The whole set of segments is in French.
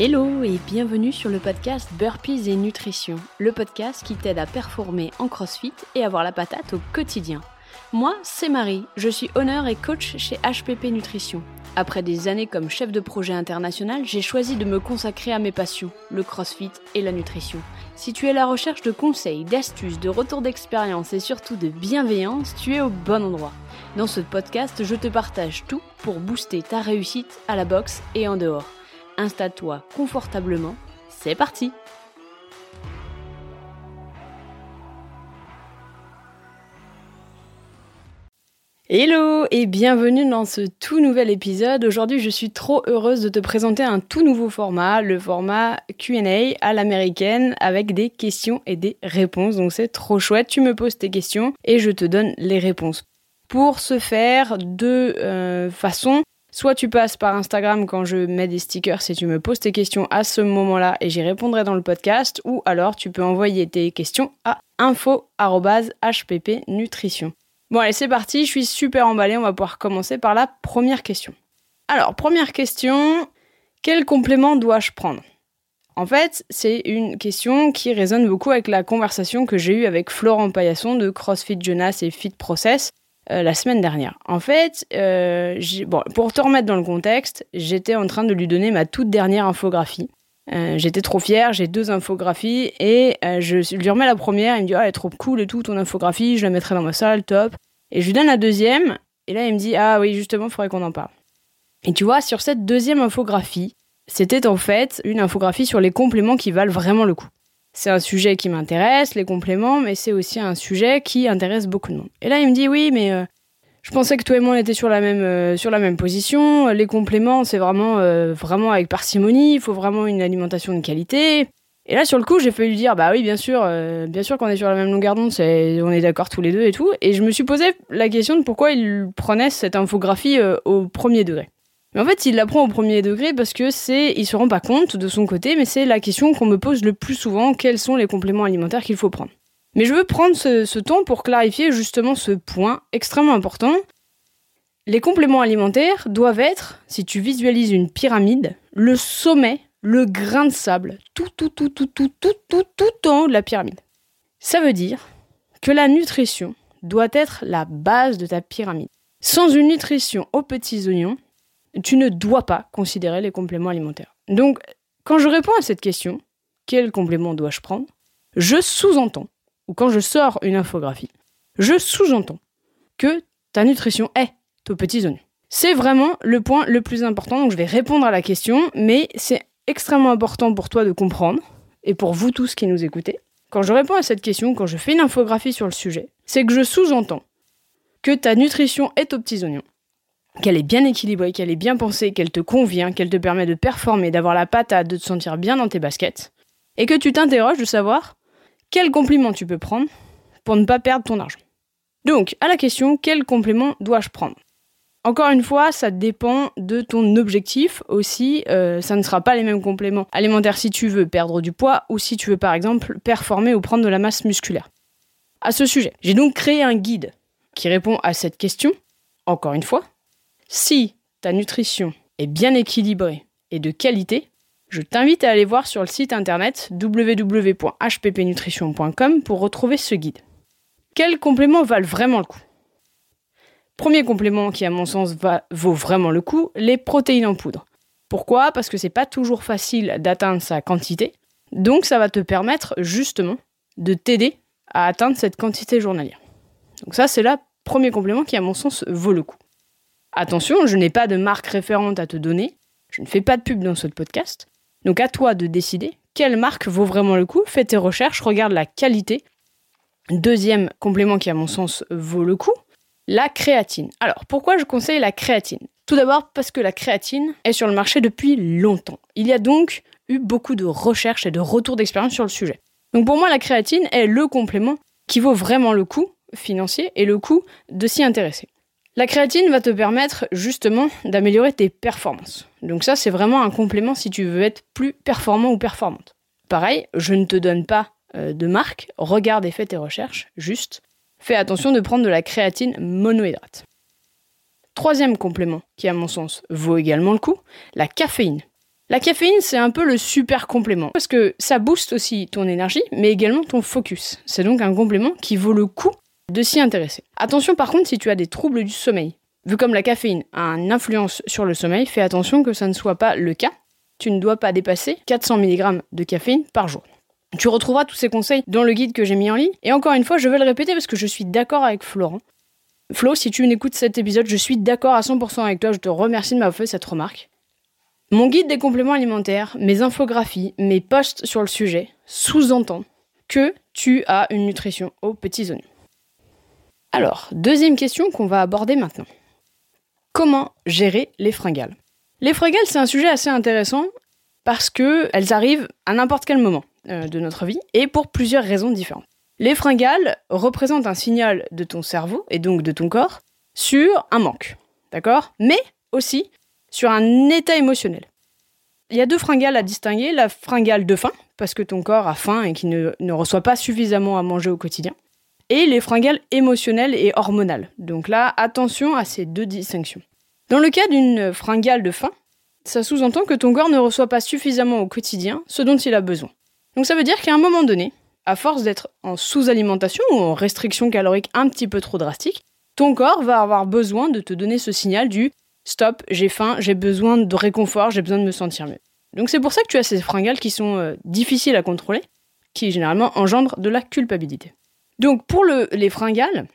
Hello et bienvenue sur le podcast Burpees et Nutrition, le podcast qui t'aide à performer en CrossFit et avoir la patate au quotidien. Moi, c'est Marie, je suis honneur et coach chez HPP Nutrition. Après des années comme chef de projet international, j'ai choisi de me consacrer à mes passions, le CrossFit et la nutrition. Si tu es à la recherche de conseils, d'astuces, de retours d'expérience et surtout de bienveillance, tu es au bon endroit. Dans ce podcast, je te partage tout pour booster ta réussite à la boxe et en dehors installe-toi confortablement, c'est parti Hello et bienvenue dans ce tout nouvel épisode. Aujourd'hui, je suis trop heureuse de te présenter un tout nouveau format, le format Q&A à l'américaine avec des questions et des réponses. Donc c'est trop chouette, tu me poses tes questions et je te donne les réponses. Pour ce faire, de euh, façon Soit tu passes par Instagram quand je mets des stickers si tu me poses tes questions à ce moment-là et j'y répondrai dans le podcast, ou alors tu peux envoyer tes questions à info.hppnutrition. Bon allez c'est parti, je suis super emballée, on va pouvoir commencer par la première question. Alors première question, quel complément dois-je prendre? En fait, c'est une question qui résonne beaucoup avec la conversation que j'ai eue avec Florent Paillasson de CrossFit Jonas et Fit Process, euh, la semaine dernière. En fait, euh, pour te remettre dans le contexte, j'étais en train de lui donner ma toute dernière infographie. Euh, j'étais trop fière, j'ai deux infographies et je lui remets la première, il me dit ah elle est trop cool et tout ton infographie, je la mettrai dans ma salle, top. Et je lui donne la deuxième et là il me dit ah oui justement il faudrait qu'on en parle. Et tu vois sur cette deuxième infographie, c'était en fait une infographie sur les compléments qui valent vraiment le coup c'est un sujet qui m'intéresse, les compléments, mais c'est aussi un sujet qui intéresse beaucoup de monde. Et là, il me dit oui, mais euh, je pensais que toi et moi on était sur la même euh, sur la même position. Les compléments, c'est vraiment euh, vraiment avec parcimonie. Il faut vraiment une alimentation de qualité. Et là, sur le coup, j'ai fait lui dire bah oui, bien sûr, bien sûr qu'on est sur la même longueur d'onde, on est d'accord tous les deux et tout. Et je me suis posé la question de pourquoi il prenait cette infographie au premier degré. Mais en fait, il l'apprend au premier degré parce que c'est, il se rend pas compte de son côté, mais c'est la question qu'on me pose le plus souvent quels sont les compléments alimentaires qu'il faut prendre Mais je veux prendre ce, temps pour clarifier justement ce point extrêmement important. Les compléments alimentaires doivent être, si tu visualises une pyramide, le sommet, le grain de sable, tout, tout, tout, tout, tout, tout, tout, tout en haut de la pyramide. Ça veut dire que la nutrition doit être la base de ta pyramide. Sans une nutrition aux petits oignons, tu ne dois pas considérer les compléments alimentaires. Donc, quand je réponds à cette question, quel complément dois-je prendre? Je sous-entends, ou quand je sors une infographie, je sous-entends que ta nutrition est aux petits oignons. C'est vraiment le point le plus important, donc je vais répondre à la question, mais c'est extrêmement important pour toi de comprendre, et pour vous tous qui nous écoutez. Quand je réponds à cette question, quand je fais une infographie sur le sujet, c'est que je sous-entends que ta nutrition est aux petits oignons qu'elle est bien équilibrée, qu'elle est bien pensée, qu'elle te convient, qu'elle te permet de performer, d'avoir la patate, de te sentir bien dans tes baskets, et que tu t'interroges de savoir quel complément tu peux prendre pour ne pas perdre ton argent. Donc, à la question, quel complément dois-je prendre? Encore une fois, ça dépend de ton objectif aussi. Euh, ça ne sera pas les mêmes compléments alimentaires si tu veux perdre du poids ou si tu veux par exemple performer ou prendre de la masse musculaire. À ce sujet, j'ai donc créé un guide qui répond à cette question, encore une fois, si ta nutrition est bien équilibrée et de qualité, je t'invite à aller voir sur le site internet www.hppnutrition.com pour retrouver ce guide. Quels compléments valent vraiment le coup? Premier complément qui, à mon sens, vaut vraiment le coup, les protéines en poudre. Pourquoi? Parce que c'est pas toujours facile d'atteindre sa quantité. Donc ça va te permettre justement de t'aider à atteindre cette quantité journalière. Donc ça c'est le premier complément qui à mon sens vaut le coup. Attention, je n'ai pas de marque référente à te donner. Je ne fais pas de pub dans ce podcast. Donc à toi de décider quelle marque vaut vraiment le coup. Fais tes recherches, regarde la qualité. Deuxième complément qui à mon sens vaut le coup, la créatine. Alors pourquoi je conseille la créatine? Tout d'abord parce que la créatine est sur le marché depuis longtemps. Il y a donc eu beaucoup de recherches et de retours d'expérience sur le sujet. Donc pour moi la créatine est le complément qui vaut vraiment le coup financier et le coût de s'y intéresser. La créatine va te permettre justement d'améliorer tes performances. Donc ça, c'est vraiment un complément si tu veux être plus performant ou performante. Pareil, je ne te donne pas euh, de marque, regarde et fais tes recherches, juste fais attention de prendre de la créatine monohydrate. Troisième complément qui, à mon sens, vaut également le coup, la caféine. La caféine, c'est un peu le super complément, parce que ça booste aussi ton énergie, mais également ton focus. C'est donc un complément qui vaut le coup de s'y intéresser. Attention par contre si tu as des troubles du sommeil. Vu comme la caféine a une influence sur le sommeil, fais attention que ça ne soit pas le cas. Tu ne dois pas dépasser 400 mg de caféine par jour. Tu retrouveras tous ces conseils dans le guide que j'ai mis en ligne. Et encore une fois, je vais le répéter parce que je suis d'accord avec Florent. Flo, si tu m'écoutes cet épisode, je suis d'accord à 100% avec toi. Je te remercie de m'avoir fait cette remarque. Mon guide des compléments alimentaires, mes infographies, mes posts sur le sujet sous-entendent que tu as une nutrition aux petits oignons. Alors, deuxième question qu'on va aborder maintenant. Comment gérer les fringales? Les fringales, c'est un sujet assez intéressant parce qu'elles arrivent à n'importe quel moment euh, de notre vie et pour plusieurs raisons différentes. Les fringales représentent un signal de ton cerveau et donc de ton corps sur un manque, d'accord? Mais aussi sur un état émotionnel. Il y a deux fringales à distinguer, la fringale de faim, parce que ton corps a faim et qu'il ne, ne reçoit pas suffisamment à manger au quotidien, et les fringales émotionnelles et hormonales. Donc là, attention à ces deux distinctions. Dans le cas d'une fringale de faim, ça sous-entend que ton corps ne reçoit pas suffisamment au quotidien ce dont il a besoin. Donc ça veut dire qu'à un moment donné, à force d'être en sous-alimentation ou en restriction calorique un petit peu trop drastique, ton corps va avoir besoin de te donner ce signal du stop, j'ai faim, j'ai besoin de réconfort, j'ai besoin de me sentir mieux. Donc c'est pour ça que tu as ces fringales qui sont euh, difficiles à contrôler, qui généralement engendrent de la culpabilité. Donc pour les fringales,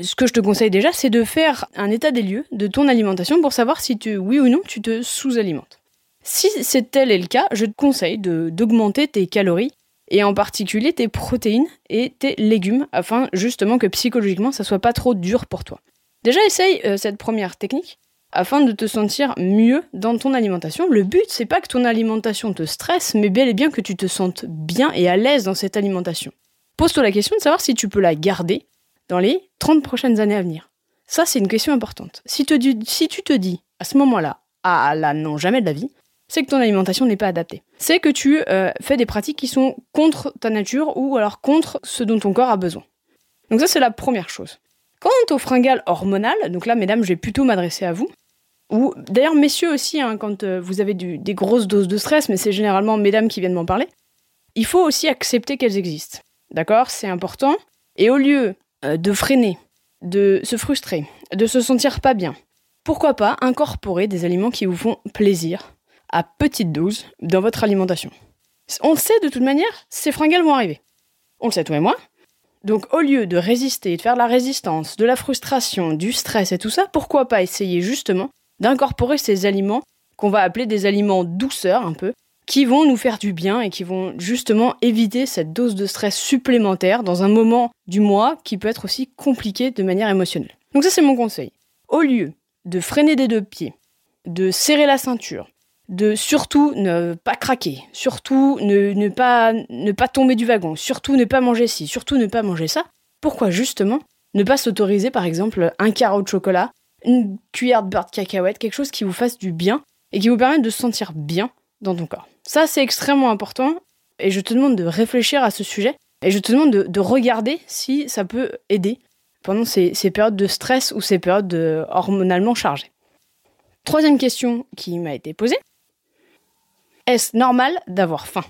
ce que je te conseille déjà, c'est de faire un état des lieux de ton alimentation pour savoir si tu, oui ou non, tu te sous-alimentes. Si c'est tel est le cas, je te conseille d'augmenter tes calories et en particulier tes protéines et tes légumes afin justement que psychologiquement ça soit pas trop dur pour toi. Déjà essaye euh, cette première technique afin de te sentir mieux dans ton alimentation. Le but c'est pas que ton alimentation te stresse, mais bel et bien que tu te sentes bien et à l'aise dans cette alimentation. Pose-toi la question de savoir si tu peux la garder dans les 30 prochaines années à venir. Ça c'est une question importante. Si, tu te dis à ce moment-là, ah là non jamais de la vie, c'est que ton alimentation n'est pas adaptée. C'est que tu euh, fais des pratiques qui sont contre ta nature ou alors contre ce dont ton corps a besoin. Donc ça, c'est la première chose. Quant aux fringales hormonales, donc là, mesdames, je vais plutôt m'adresser à vous. Ou d'ailleurs, messieurs aussi, hein, quand euh, vous avez des grosses doses de stress, mais c'est généralement mesdames qui viennent m'en parler, il faut aussi accepter qu'elles existent. D'accord C'est important. Et au lieu euh, de freiner, de se frustrer, de se sentir pas bien, pourquoi pas incorporer des aliments qui vous font plaisir à petite dose dans votre alimentation? On le sait de toute manière, ces fringales vont arriver. On le sait toi et moi. Donc au lieu de résister, de faire de la résistance, de la frustration, du stress et tout ça, pourquoi pas essayer justement d'incorporer ces aliments qu'on va appeler des aliments douceurs un peu, qui vont nous faire du bien et qui vont justement éviter cette dose de stress supplémentaire dans un moment du mois qui peut être aussi compliqué de manière émotionnelle. Donc ça c'est mon conseil. Au lieu de freiner des deux pieds, de serrer la ceinture, de surtout ne pas craquer, surtout ne, pas, ne pas tomber du wagon, surtout ne pas manger ci, surtout ne pas manger ça. Pourquoi justement ne pas s'autoriser par exemple un carreau de chocolat, une cuillère de beurre de cacahuète, quelque chose qui vous fasse du bien et qui vous permette de se sentir bien dans ton corps. Ça c'est extrêmement important et je te demande de réfléchir à ce sujet et je te demande de, regarder si ça peut aider pendant ces, périodes de stress ou ces périodes hormonalement chargées. Troisième question qui m'a été posée, est-ce normal d'avoir faim?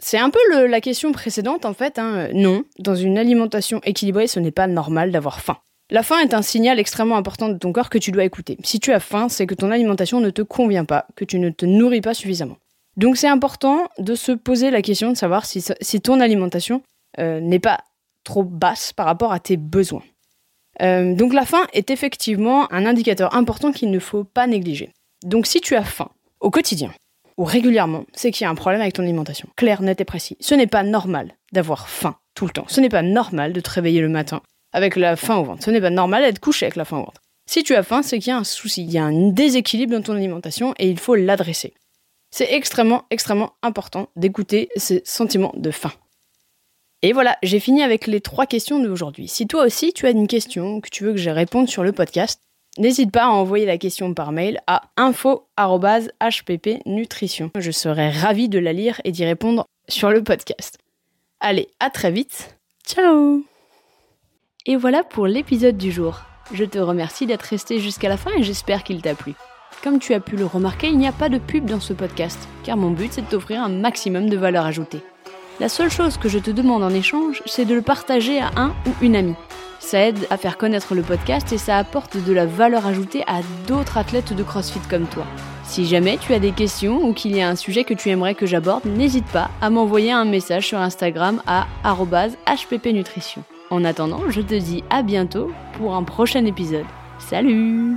C'est un peu la question précédente en fait. Hein. Non, dans une alimentation équilibrée, ce n'est pas normal d'avoir faim. La faim est un signal extrêmement important de ton corps que tu dois écouter. Si tu as faim, c'est que ton alimentation ne te convient pas, que tu ne te nourris pas suffisamment. Donc c'est important de se poser la question de savoir si, ton alimentation euh, n'est pas trop basse par rapport à tes besoins. Euh, donc la faim est effectivement un indicateur important qu'il ne faut pas négliger. Donc si tu as faim au quotidien, ou régulièrement, c'est qu'il y a un problème avec ton alimentation. Clair, net et précis. Ce n'est pas normal d'avoir faim tout le temps. Ce n'est pas normal de te réveiller le matin avec la faim au ventre. Ce n'est pas normal d'être couché avec la faim au ventre. Si tu as faim, c'est qu'il y a un souci, il y a un déséquilibre dans ton alimentation et il faut l'adresser. C'est extrêmement, extrêmement important d'écouter ces sentiments de faim. Et voilà, j'ai fini avec les trois questions d'aujourd'hui. Si toi aussi tu as une question que tu veux que je réponde sur le podcast, N'hésite pas à envoyer la question par mail à info.hppnutrition. Je serai ravie de la lire et d'y répondre sur le podcast. Allez, à très vite. Ciao Et voilà pour l'épisode du jour. Je te remercie d'être resté jusqu'à la fin et j'espère qu'il t'a plu. Comme tu as pu le remarquer, il n'y a pas de pub dans ce podcast, car mon but c'est de t'offrir un maximum de valeur ajoutée. La seule chose que je te demande en échange, c'est de le partager à un ou une amie. Ça aide à faire connaître le podcast et ça apporte de la valeur ajoutée à d'autres athlètes de CrossFit comme toi. Si jamais tu as des questions ou qu'il y a un sujet que tu aimerais que j'aborde, n'hésite pas à m'envoyer un message sur Instagram à hppnutrition. En attendant, je te dis à bientôt pour un prochain épisode. Salut